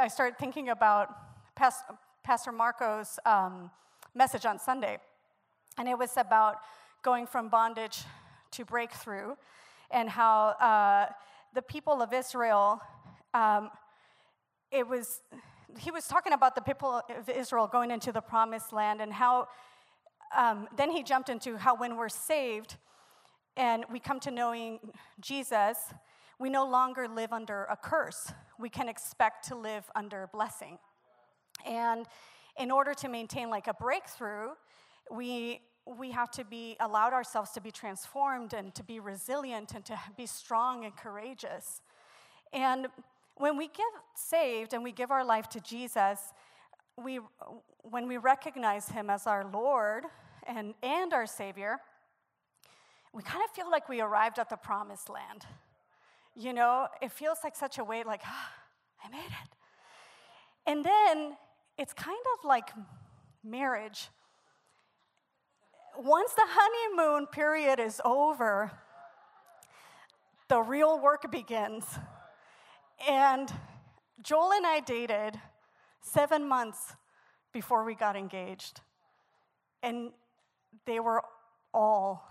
I started thinking about Past, Pastor Marco's um, message on Sunday. And it was about going from bondage to breakthrough and how uh, the people of Israel, um, it was, he was talking about the people of Israel going into the promised land and how, um, then he jumped into how when we're saved and we come to knowing Jesus, we no longer live under a curse. We can expect to live under blessing. And in order to maintain like a breakthrough, we we have to be allowed ourselves to be transformed and to be resilient and to be strong and courageous. And when we get saved and we give our life to Jesus, we, when we recognize him as our Lord and, and our Savior, we kind of feel like we arrived at the promised land. You know, it feels like such a weight, like, ah, I made it. And then it's kind of like marriage once the honeymoon period is over, the real work begins. And Joel and I dated seven months before we got engaged. And they were all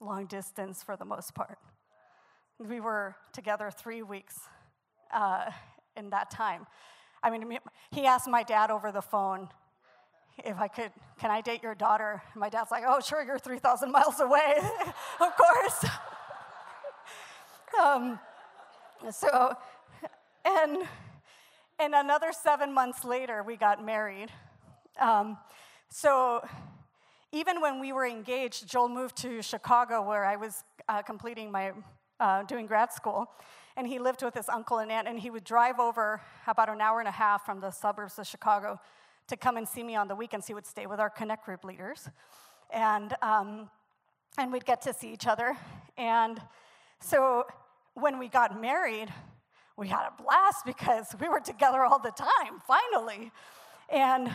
long distance for the most part. We were together three weeks uh, in that time. I mean, he asked my dad over the phone, if I could, can I date your daughter? My dad's like, oh, sure, you're 3,000 miles away, of course. um, so, and, and another seven months later, we got married. Um, so, even when we were engaged, Joel moved to Chicago, where I was uh, completing my, uh, doing grad school. And he lived with his uncle and aunt, and he would drive over about an hour and a half from the suburbs of Chicago to come and see me on the weekends. He would stay with our Connect group leaders. And, um, and we'd get to see each other. And so when we got married, we had a blast because we were together all the time, finally. And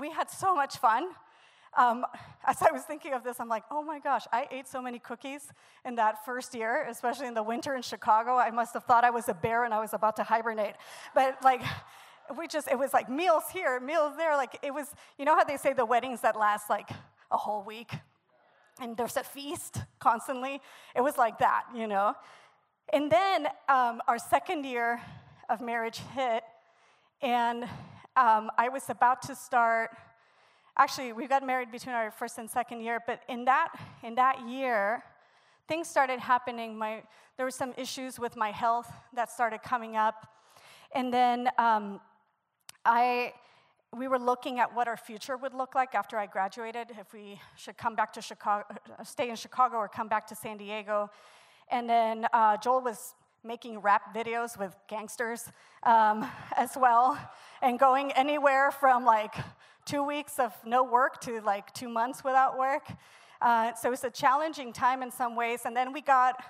we had so much fun. Um, as I was thinking of this, I'm like, oh my gosh, I ate so many cookies in that first year, especially in the winter in Chicago. I must have thought I was a bear and I was about to hibernate. But like, we just, it was like meals here, meals there. Like it was, you know how they say the weddings that last like a whole week? And there's a feast constantly. It was like that, you know? And then um, our second year of marriage hit, and um, I was about to start. Actually, we got married between our first and second year, but in that in that year, things started happening. My there were some issues with my health that started coming up, and then um, I, we were looking at what our future would look like after I graduated, if we should come back to Chicago, stay in Chicago or come back to San Diego. And then uh, Joel was making rap videos with gangsters um, as well, and going anywhere from like two weeks of no work to like two months without work. Uh, so it was a challenging time in some ways. And then we got,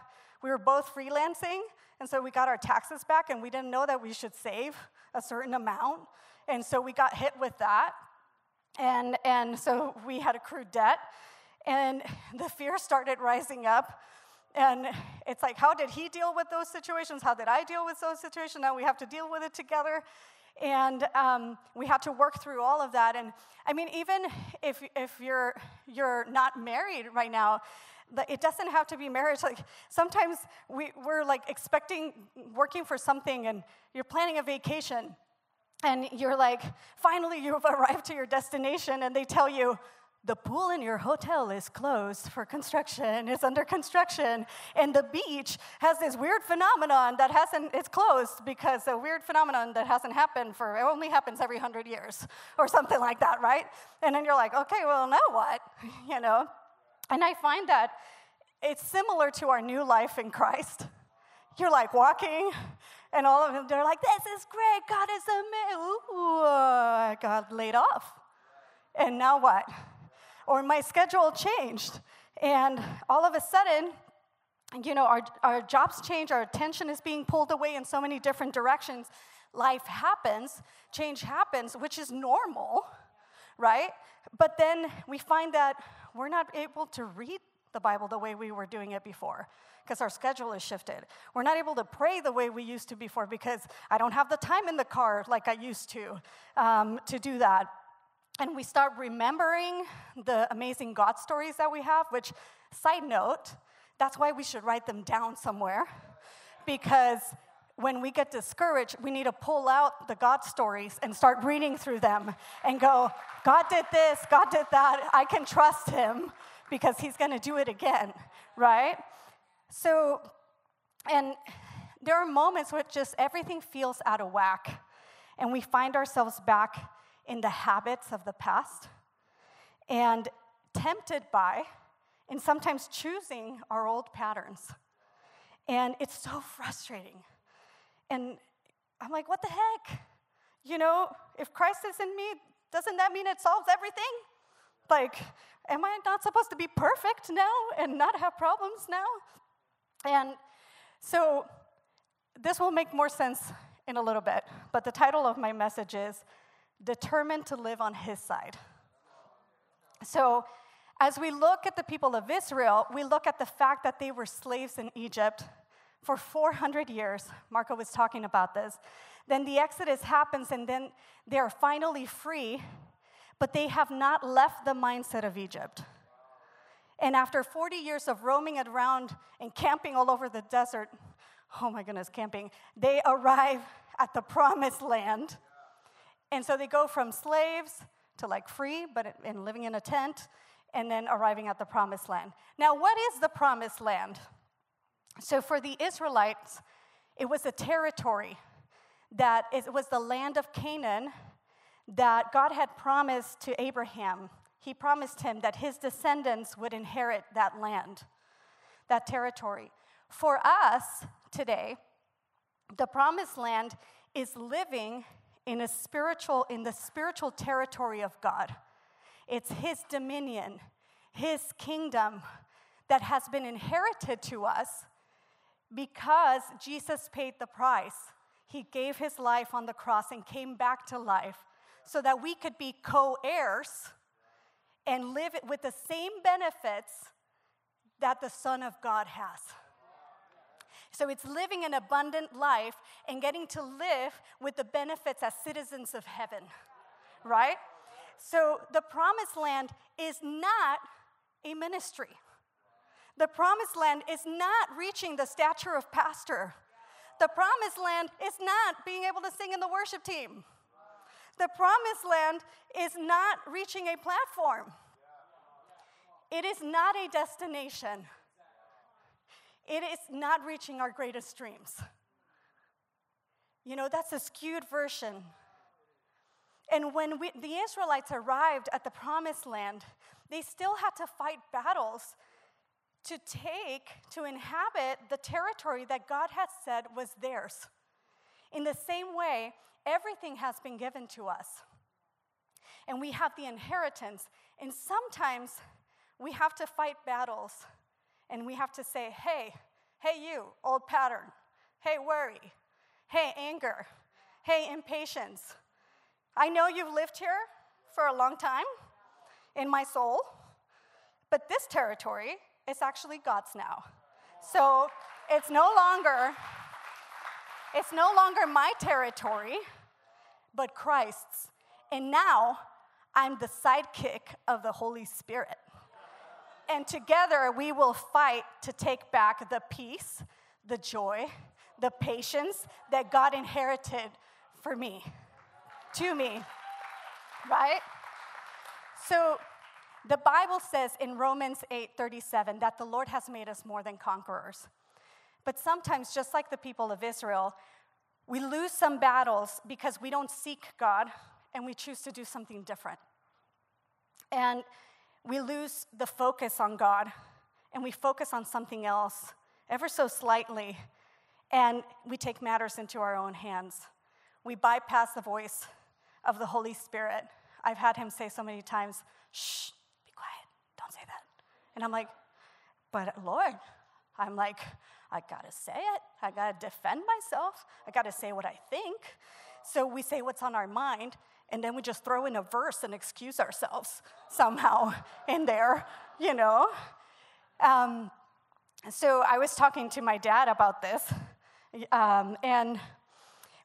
we were both freelancing, and so we got our taxes back, and we didn't know that we should save a certain amount. And so we got hit with that. And, and so we had accrued debt. And the fear started rising up. And it's like, how did he deal with those situations? How did I deal with those situations? Now we have to deal with it together. And um, we had to work through all of that. And I mean, even if, if you're, you're not married right now, it doesn't have to be marriage. Like sometimes we, we're like expecting working for something and you're planning a vacation and you're like, finally you've arrived to your destination, and they tell you, the pool in your hotel is closed for construction, it's under construction, and the beach has this weird phenomenon that hasn't, it's closed because a weird phenomenon that hasn't happened for, it only happens every hundred years or something like that, right? And then you're like, okay, well, now what? You know? And I find that it's similar to our new life in Christ. You're like walking And all of them, they're like, this is great. God is amazing. Ooh, I got laid off. And now what? Or my schedule changed. And all of a sudden, you know, our, our jobs change, our attention is being pulled away in so many different directions. Life happens, change happens, which is normal, right? But then we find that we're not able to read the Bible the way we were doing it before because our schedule is shifted. We're not able to pray the way we used to before because I don't have the time in the car like I used to um, to do that. And we start remembering the amazing God stories that we have, which, side note, that's why we should write them down somewhere because when we get discouraged, we need to pull out the God stories and start reading through them and go, God did this, God did that. I can trust him because he's going to do it again, right? So, and there are moments where just everything feels out of whack and we find ourselves back in the habits of the past and tempted by and sometimes choosing our old patterns. And it's so frustrating. And I'm like, what the heck? You know, if Christ is in me, doesn't that mean it solves everything? Like, am I not supposed to be perfect now and not have problems now? And so this will make more sense in a little bit, but the title of my message is Determined to Live on His Side. So, as we look at the people of Israel, we look at the fact that they were slaves in Egypt for 400 years. Marco was talking about this. Then the Exodus happens, and then they are finally free, but they have not left the mindset of Egypt. And after 40 years of roaming around and camping all over the desert, oh my goodness, camping, they arrive at the promised land. And so they go from slaves to like free, but in living in a tent, and then arriving at the promised land. Now, what is the promised land? So, for the Israelites, it was a territory that it was the land of Canaan that God had promised to Abraham. He promised him that his descendants would inherit that land, that territory. For us today, the promised land is living in a spiritual in the spiritual territory of God. It's His dominion, His kingdom that has been inherited to us because Jesus paid the price. He gave His life on the cross and came back to life so that we could be co heirs and live with the same benefits that the Son of God has. So it's living an abundant life and getting to live with the benefits as citizens of heaven, right? So the promised land is not a ministry. The promised land is not reaching the stature of pastor. The promised land is not being able to sing in the worship team. The promised land is not reaching a platform. It is not a destination. It is not reaching our greatest dreams. You know, that's a skewed version and when we, the Israelites arrived at the promised land, they still had to fight battles to take, to inhabit the territory that God had said was theirs. In the same way, everything has been given to us. And we have the inheritance. And sometimes we have to fight battles and we have to say, hey, hey, you, old pattern. Hey, worry. Hey, anger. Hey, impatience. I know you've lived here for a long time in my soul, but this territory is actually God's now. So it's no longer it's no longer my territory, but Christ's. And now I'm the sidekick of the Holy Spirit. And together we will fight to take back the peace, the joy, the patience that God inherited for me to me, right? So the Bible says in Romans 8 37 that the Lord has made us more than conquerors. But sometimes, just like the people of Israel, we lose some battles because we don't seek God and we choose to do something different. And we lose the focus on God and we focus on something else ever so slightly. and we take matters into our own hands. We bypass the voice of the Holy Spirit. I've had him say so many times, shh, be quiet, don't say that. And I'm like, but Lord, I'm like, I gotta say it. I gotta defend myself. I gotta say what I think. So we say what's on our mind, and then we just throw in a verse and excuse ourselves somehow in there, you know? Um, so I was talking to my dad about this, um, and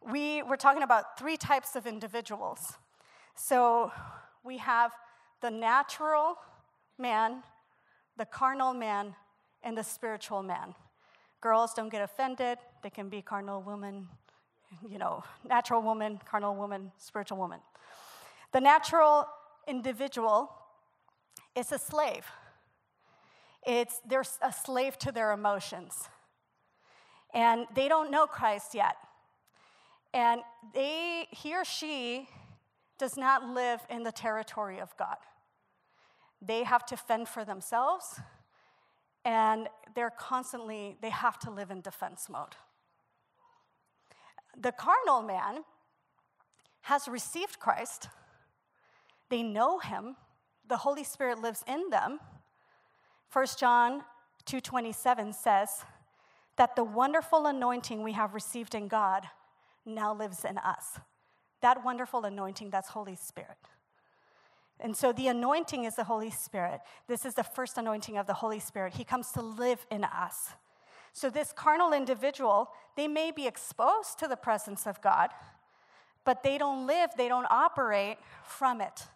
we were talking about three types of individuals. So we have the natural man, the carnal man, and the spiritual man. Girls don't get offended, they can be carnal woman, you know, natural woman, carnal woman, spiritual woman. The natural individual is a slave. It's they're a slave to their emotions. And they don't know Christ yet. And they he or she does not live in the territory of God. They have to fend for themselves and they're constantly they have to live in defense mode. The carnal man has received Christ. They know him. The Holy Spirit lives in them. 1 John 2:27 says that the wonderful anointing we have received in God now lives in us. That wonderful anointing that's Holy Spirit. And so the anointing is the Holy Spirit. This is the first anointing of the Holy Spirit. He comes to live in us. So, this carnal individual, they may be exposed to the presence of God, but they don't live, they don't operate from it.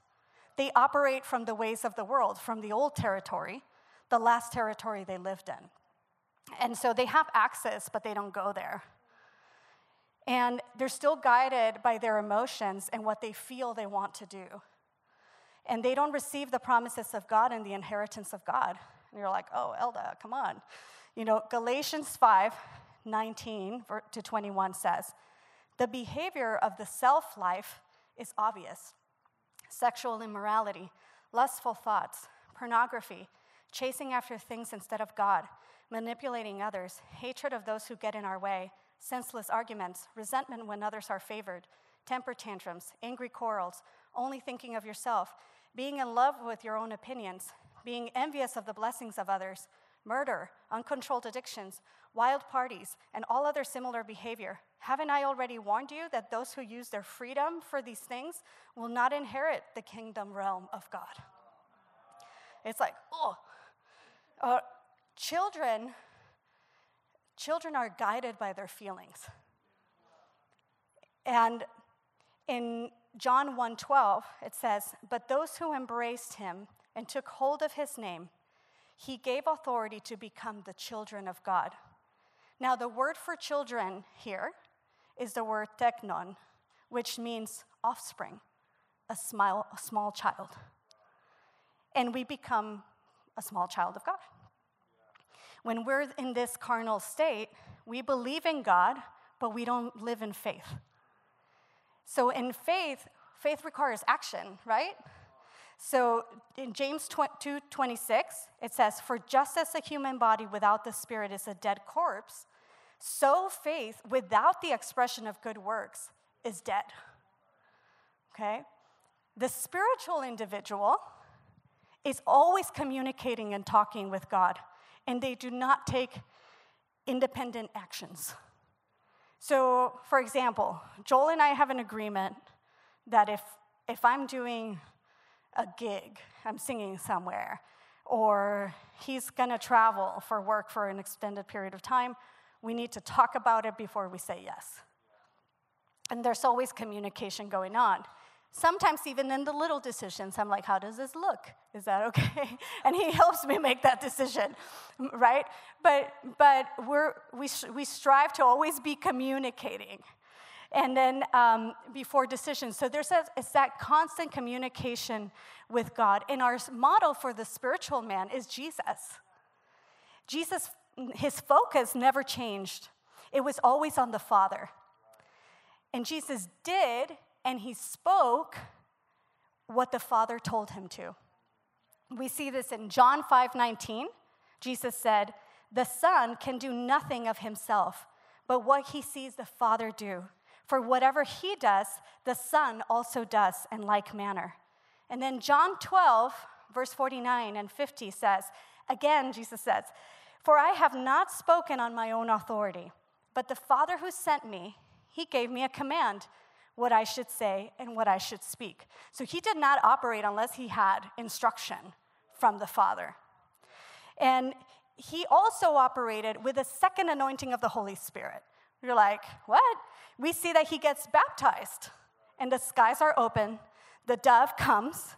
They operate from the ways of the world, from the old territory, the last territory they lived in. And so they have access, but they don't go there. And they're still guided by their emotions and what they feel they want to do. And they don't receive the promises of God and the inheritance of God. And you're like, oh, Elda, come on. You know, Galatians 5 19 to 21 says, The behavior of the self life is obvious. Sexual immorality, lustful thoughts, pornography, chasing after things instead of God, manipulating others, hatred of those who get in our way, senseless arguments, resentment when others are favored, temper tantrums, angry quarrels, only thinking of yourself, being in love with your own opinions, being envious of the blessings of others murder, uncontrolled addictions, wild parties, and all other similar behavior. Haven't I already warned you that those who use their freedom for these things will not inherit the kingdom realm of God? It's like, oh, uh, children, children are guided by their feelings. And in John 1:12 it says, "But those who embraced him and took hold of his name he gave authority to become the children of God. Now, the word for children here is the word teknon, which means offspring, a small, a small child. And we become a small child of God. When we're in this carnal state, we believe in God, but we don't live in faith. So, in faith, faith requires action, right? So in James 2 26, it says, For just as a human body without the spirit is a dead corpse, so faith without the expression of good works is dead. Okay? The spiritual individual is always communicating and talking with God, and they do not take independent actions. So, for example, Joel and I have an agreement that if, if I'm doing a gig, I'm singing somewhere, or he's gonna travel for work for an extended period of time, we need to talk about it before we say yes. And there's always communication going on. Sometimes, even in the little decisions, I'm like, how does this look? Is that okay? And he helps me make that decision, right? But, but we're, we, we strive to always be communicating and then um, before decisions. So there's a, it's that constant communication with God. And our model for the spiritual man is Jesus. Jesus, his focus never changed, it was always on the Father. And Jesus did, and he spoke what the Father told him to. We see this in John 5 19. Jesus said, The Son can do nothing of himself but what he sees the Father do. For whatever he does, the Son also does in like manner. And then John 12, verse 49 and 50 says, again, Jesus says, For I have not spoken on my own authority, but the Father who sent me, he gave me a command what I should say and what I should speak. So he did not operate unless he had instruction from the Father. And he also operated with a second anointing of the Holy Spirit. You're like, what? We see that he gets baptized and the skies are open, the dove comes,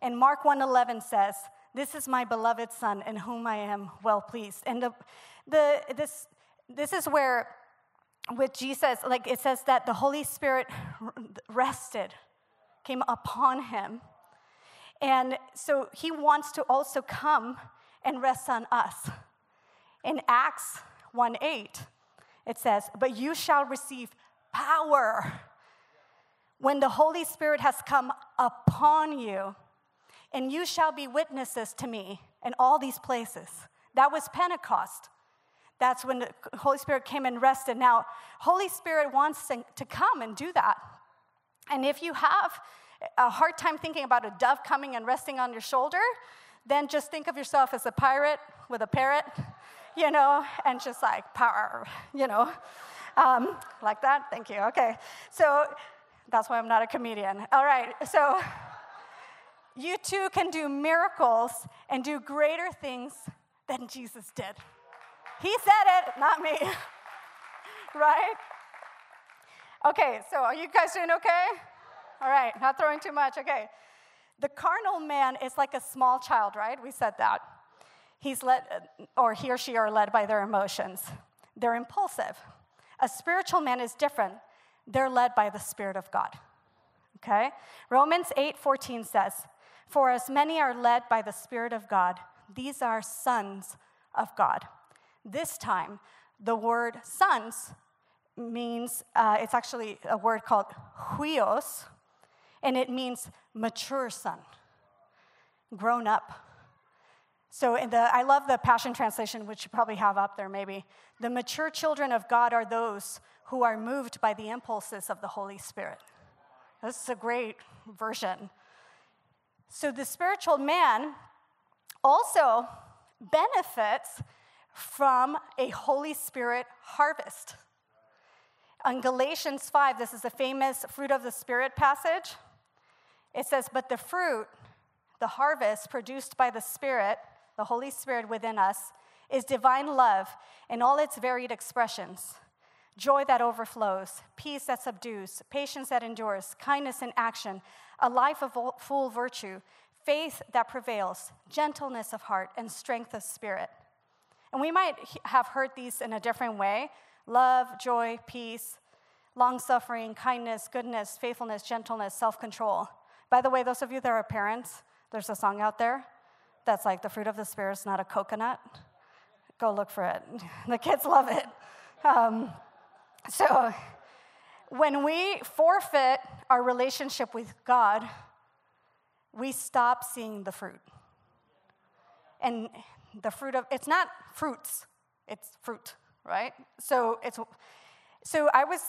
and Mark 1:11 says, "This is my beloved son in whom I am well pleased." And the, the, this, this is where with Jesus, like it says that the Holy Spirit rested, came upon him. And so he wants to also come and rest on us. In Acts 1 8, it says, But you shall receive power when the Holy Spirit has come upon you, and you shall be witnesses to me in all these places. That was Pentecost. That's when the Holy Spirit came and rested. Now, Holy Spirit wants to come and do that. And if you have a hard time thinking about a dove coming and resting on your shoulder, then just think of yourself as a pirate with a parrot, you know, and just like power, you know, um, like that. Thank you. Okay. So that's why I'm not a comedian. All right. So you too can do miracles and do greater things than Jesus did. He said it, not me. right? Okay, so are you guys doing okay? All right, not throwing too much. Okay. The carnal man is like a small child, right? We said that. He's led, or he or she are led by their emotions. They're impulsive. A spiritual man is different. They're led by the Spirit of God. Okay? Romans 8 14 says, For as many are led by the Spirit of God, these are sons of God. This time, the word sons means, uh, it's actually a word called huios, and it means mature son, grown up. So in the, I love the Passion Translation, which you probably have up there maybe. The mature children of God are those who are moved by the impulses of the Holy Spirit. This is a great version. So the spiritual man also benefits from a Holy Spirit harvest. On Galatians 5, this is a famous fruit of the Spirit passage. It says, But the fruit, the harvest produced by the Spirit, the Holy Spirit within us, is divine love in all its varied expressions joy that overflows, peace that subdues, patience that endures, kindness in action, a life of full virtue, faith that prevails, gentleness of heart, and strength of spirit. And we might have heard these in a different way love, joy, peace, long suffering, kindness, goodness, faithfulness, gentleness, self control. By the way, those of you that are parents, there's a song out there that's like the fruit of the spirit is not a coconut. Go look for it. The kids love it. Um, so, when we forfeit our relationship with God, we stop seeing the fruit. And the fruit of it's not fruits it's fruit right so it's so i was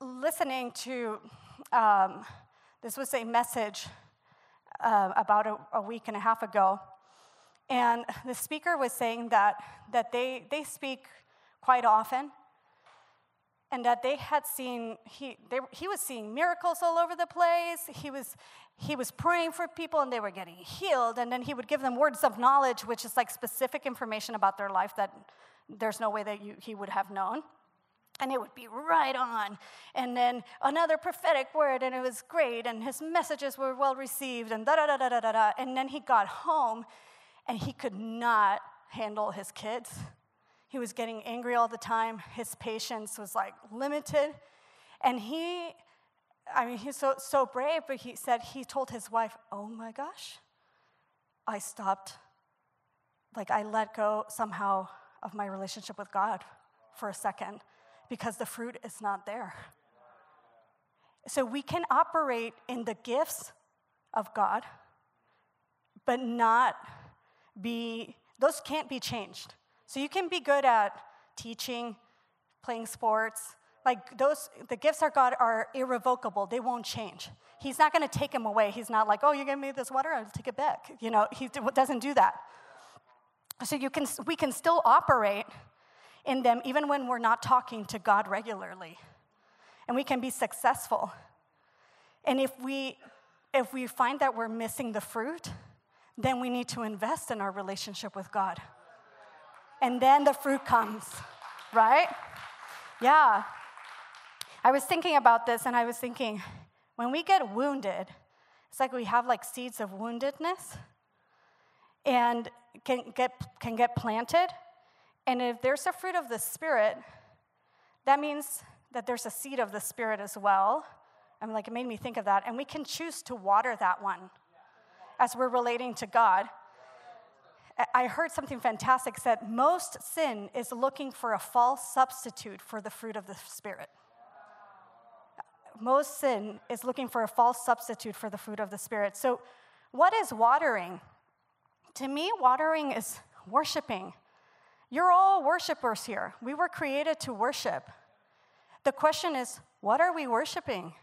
listening to um, this was a message uh, about a, a, week and a half ago and the speaker was saying that that they they speak quite often and that they had seen he, they, he was seeing miracles all over the place. He was he was praying for people and they were getting healed. And then he would give them words of knowledge which is like specific information about their life that there's no way that you, he would have known. And it would be right on. And then another prophetic word and it was great and his messages were well received and da da da da da da and then he got home and he could not handle his kids. He was getting angry all the time. His patience was like limited. And he I mean, he's so, so brave, but he said he told his wife, Oh my gosh, I stopped, like, I let go somehow of my relationship with God for a second because the fruit is not there. So we can operate in the gifts of God, but not be, those can't be changed. So you can be good at teaching, playing sports. Like those, the gifts of God are irrevocable. They won't change. He's not going to take them away. He's not like, oh, you gave me this water, I'll take it back. You know, he doesn't do that. So you can, we can still operate in them even when we're not talking to God regularly. And we can be successful. And if we, if we find that we're missing the fruit, then we need to invest in our relationship with God. And then the fruit comes, right? Yeah. I was thinking about this and I was thinking, when we get wounded, it's like we have like seeds of woundedness and can get, can get planted. And if there's a fruit of the Spirit, that means that there's a seed of the Spirit as well. I'm like, it made me think of that. And we can choose to water that one as we're relating to God. I heard something fantastic said most sin is looking for a false substitute for the fruit of the Spirit. Most sin is looking for a false substitute for the fruit of the Spirit. So, what is watering? To me, watering is worshiping. You're all worshipers here. We were created to worship. The question is, what are we worshiping?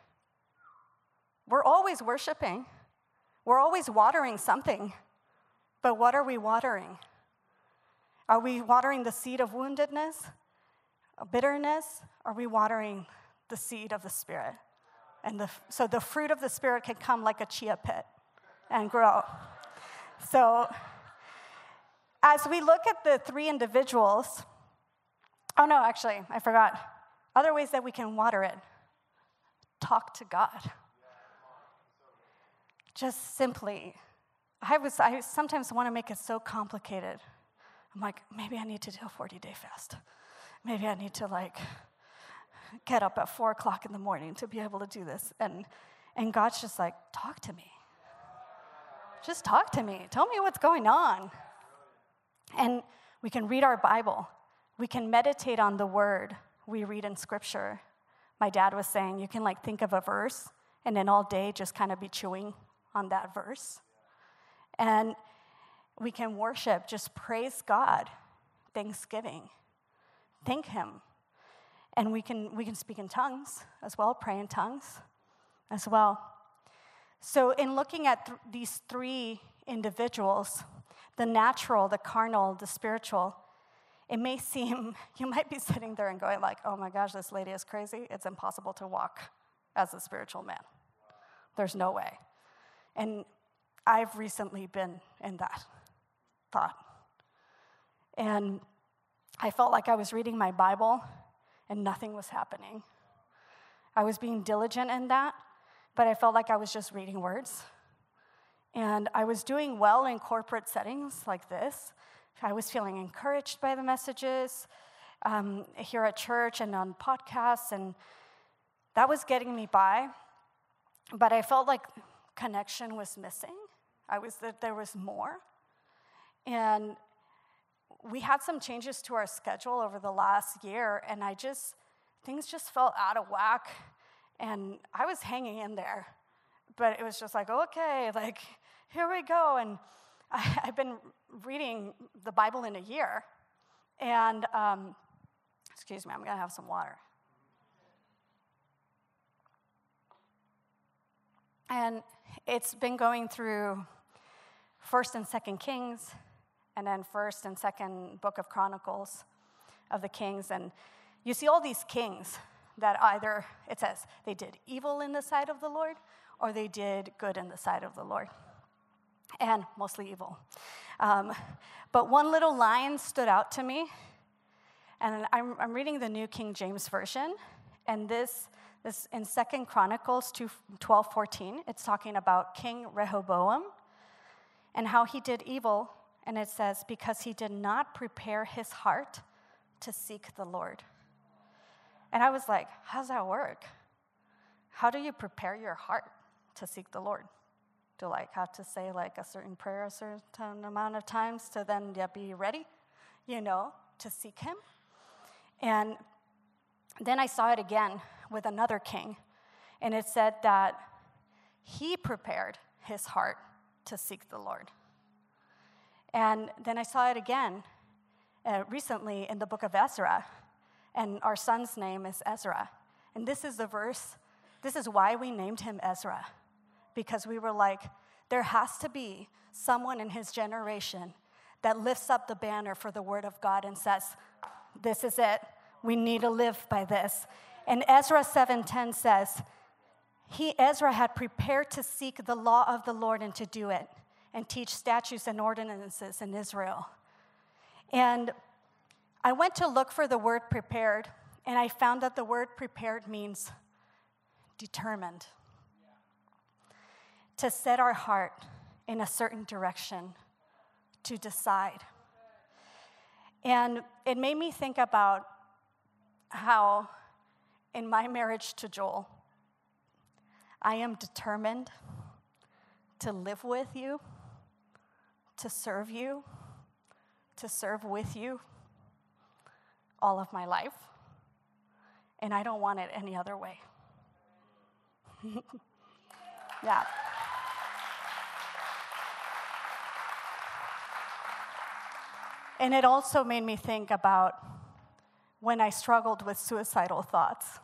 We're always worshiping, we're always watering something. But what are we watering? Are we watering the seed of woundedness, bitterness? Are we watering the seed of the Spirit? And the, so the fruit of the Spirit can come like a chia pet and grow. So as we look at the three individuals, oh no, actually, I forgot. Other ways that we can water it talk to God. Just simply I was I sometimes want to make it so complicated. I'm like, maybe I need to do a 40 day fast. Maybe I need to like get up at four o'clock in the morning to be able to do this. And and God's just like, talk to me. Just talk to me. Tell me what's going on. And we can read our Bible. We can meditate on the word we read in scripture. My dad was saying you can like think of a verse and then all day just kind of be chewing on that verse. And we can worship, just praise God, thanksgiving, thank Him. And we can, we can speak in tongues as well, pray in tongues as well. So, in looking at th- these three individuals, the natural, the carnal, the spiritual, it may seem, you might be sitting there and going like, oh my gosh, this lady is crazy. It's impossible to walk as a spiritual man. There's no way. And I've recently been in that thought. And I felt like I was reading my Bible and nothing was happening. I was being diligent in that, but I felt like I was just reading words. And I was doing well in corporate settings like this. I was feeling encouraged by the messages um, here at church and on podcasts, and that was getting me by. But I felt like connection was missing. I was that there was more. And we had some changes to our schedule over the last year, and I just, things just felt out of whack. And I was hanging in there, but it was just like, okay, like, here we go. And I, have been reading the Bible in a year, and um, excuse me, I'm gonna have some water. And it's been going through First and Second Kings, and then First and Second Book of Chronicles of the Kings, and you see all these kings that either it says they did evil in the sight of the Lord, or they did good in the sight of the Lord, and mostly evil. Um, but one little line stood out to me, and I'm, I'm reading the New King James Version, and this this in Second Chronicles 2, 12, 14, it's talking about King Rehoboam and how he did evil. And it says, because he did not prepare his heart to seek the Lord. And I was like, how's that work? How do you prepare your heart to seek the Lord? Do like have to say like a certain prayer a certain amount of times to then yeah, be ready, you know, to seek him? And then I saw it again with another king, and it said that he prepared his heart to seek the Lord. And then I saw it again uh, recently in the book of Ezra, and our son's name is Ezra. And this is the verse, this is why we named him Ezra, because we were like, there has to be someone in his generation that lifts up the banner for the word of God and says, This is it. We need to live by this. And Ezra 7:10 says, he Ezra had prepared to seek the law of the Lord and to do it and teach statutes and ordinances in Israel. And I went to look for the word prepared, and I found that the word prepared means determined. To set our heart in a certain direction, to decide. And it made me think about how, in my marriage to Joel, I am determined to live with you, to serve you, to serve with you all of my life. And I don't want it any other way. yeah. And it also made me think about when I struggled with suicidal thoughts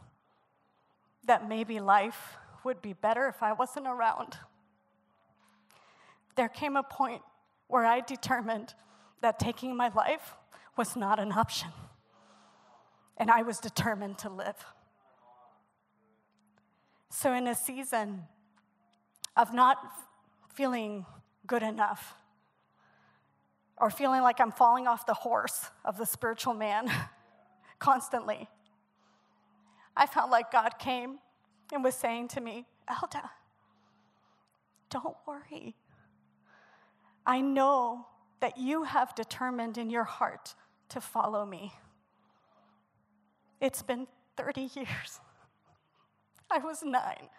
that maybe life would be better if I wasn't around. There came a point where I determined that taking my life was not an option, and I was determined to live. So, in a season of not feeling good enough, or feeling like I'm falling off the horse of the spiritual man constantly, I felt like God came and was saying to me, Elda, don't worry. I know that you have determined in your heart to follow me. It's been 30 years. I was nine.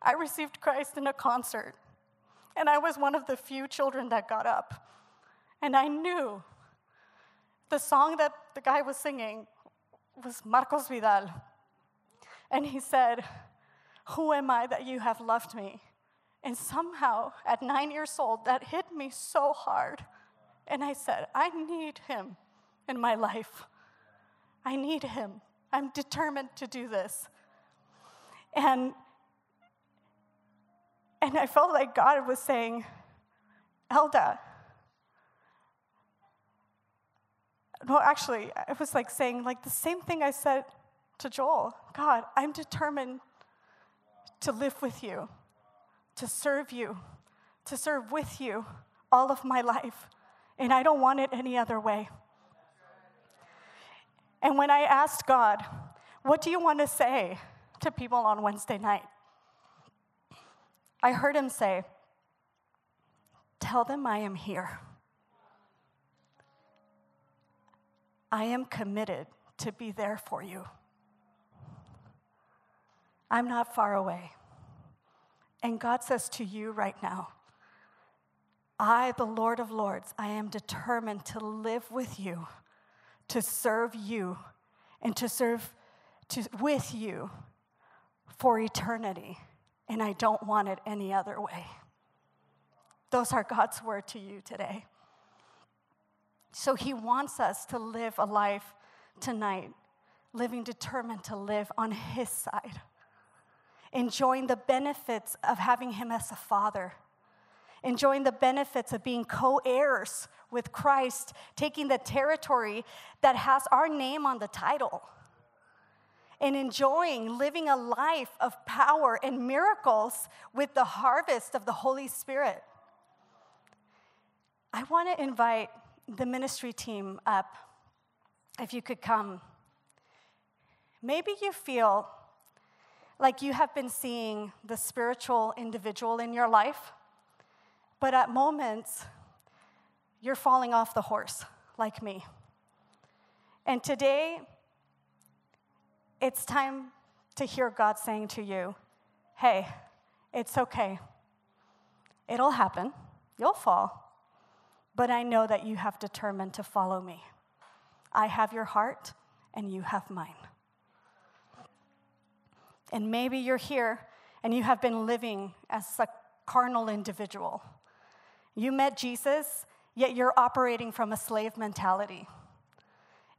I received Christ in a concert, and I was one of the few children that got up. And I knew the song that the guy was singing was Marcos Vidal. And he said, Who am I that you have loved me? And somehow, at nine years old, that hit me so hard. And I said, I need him in my life. I need him. I'm determined to do this. And, and I felt like God was saying, Elda, no, actually, I was like saying like the same thing I said to Joel God, I'm determined to live with you, to serve you, to serve with you all of my life. And I don't want it any other way. And when I asked God, What do you want to say to people on Wednesday night? I heard him say, Tell them I am here. I am committed to be there for you. I'm not far away. And God says to you right now, I, the Lord of Lords, I am determined to live with you, to serve you, and to serve to, with you for eternity. And I don't want it any other way. Those are God's word to you today. So he wants us to live a life tonight, living determined to live on his side enjoying the benefits of having him as a father, enjoying the benefits of being co heirs with Christ, taking the territory that has our name on the title, and enjoying living a life of power and miracles with the harvest of the Holy Spirit. I want to invite the ministry team up, if you could come. Maybe you feel like you have been seeing the spiritual individual in your life, but at moments, you're falling off the horse, like me. And today, it's time to hear God saying to you, hey, it's okay. It'll happen. You'll fall. But I know that you have determined to follow me. I have your heart, and you have mine. And maybe you're here and you have been living as a carnal individual. You met Jesus, yet you're operating from a slave mentality.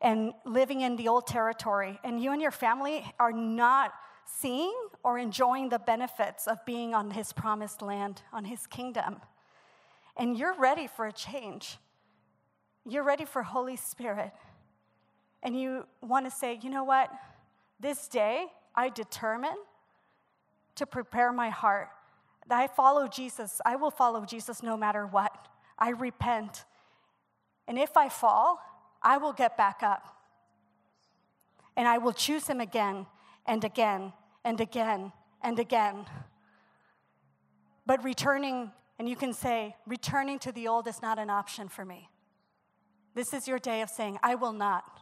and living in the old territory, and you and your family are not seeing or enjoying the benefits of being on his promised land, on his kingdom. And you're ready for a change. You're ready for Holy Spirit. And you want to say, you know what? This day, I determine to prepare my heart. I follow Jesus. I will follow Jesus no matter what. I repent. And if I fall, I will get back up. And I will choose him again and again and again and again. But returning, and you can say, returning to the old is not an option for me. This is your day of saying, I will not.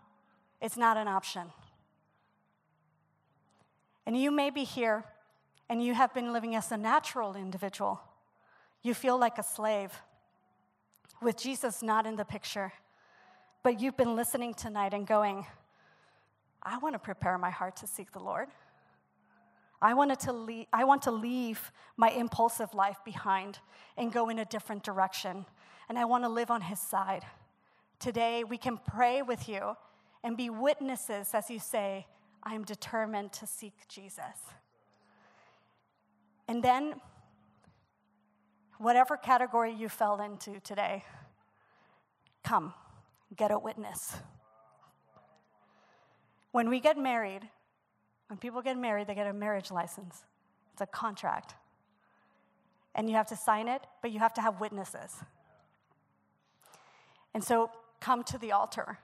It's not an option. And you may be here and you have been living as a natural individual. You feel like a slave with Jesus not in the picture. But you've been listening tonight and going, I want to prepare my heart to seek the Lord. I, wanted to leave, I want to leave my impulsive life behind and go in a different direction. And I want to live on His side. Today, we can pray with you and be witnesses as you say, I'm determined to seek Jesus. And then, whatever category you fell into today, come, get a witness. When we get married, when people get married, they get a marriage license. It's a contract. And you have to sign it, but you have to have witnesses. And so come to the altar,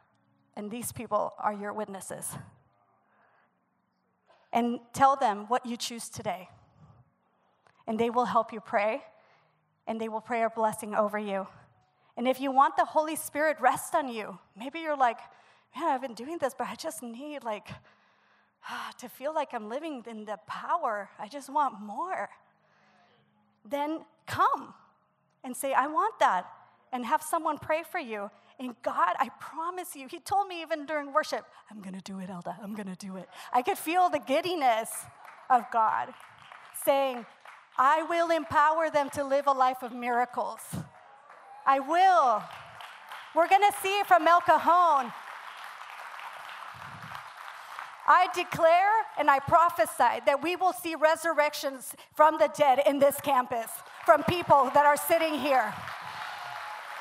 and these people are your witnesses. And tell them what you choose today. And they will help you pray, and they will pray a blessing over you. And if you want the Holy Spirit rest on you, maybe you're like, man, I've been doing this, but I just need like Ah, to feel like I'm living in the power. I just want more. Then come and say, I want that. And have someone pray for you. And God, I promise you, He told me even during worship, I'm gonna do it, Elda, I'm gonna do it. I could feel the giddiness of God saying, I will empower them to live a life of miracles. I will. We're gonna see from El Cajon I declare and I prophesy that we will see resurrections from the dead in this campus, from people that are sitting here.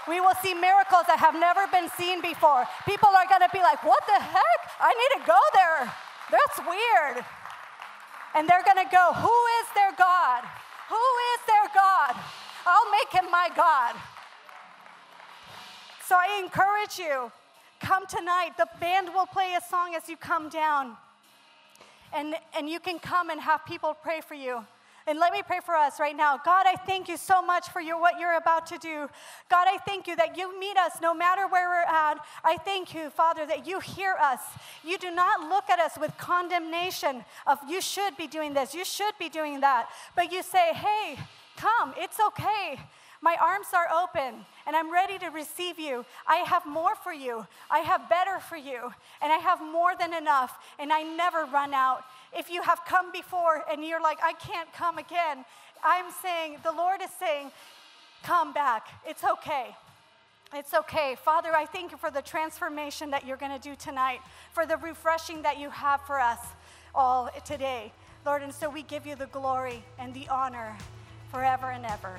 We will see miracles that have never been seen before. People are gonna be like, What the heck? I need to go there. That's weird. And they're gonna go, Who is their God? Who is their God? I'll make him my God. So I encourage you come tonight. The band will play a song as you come down. And, and you can come and have people pray for you. And let me pray for us right now. God, I thank you so much for your, what you're about to do. God, I thank you that you meet us no matter where we're at. I thank you, Father, that you hear us. You do not look at us with condemnation of you should be doing this, you should be doing that. But you say, hey, come, it's okay. My arms are open and I'm ready to receive you. I have more for you. I have better for you. And I have more than enough. And I never run out. If you have come before and you're like, I can't come again, I'm saying, the Lord is saying, come back. It's okay. It's okay. Father, I thank you for the transformation that you're going to do tonight, for the refreshing that you have for us all today. Lord, and so we give you the glory and the honor forever and ever.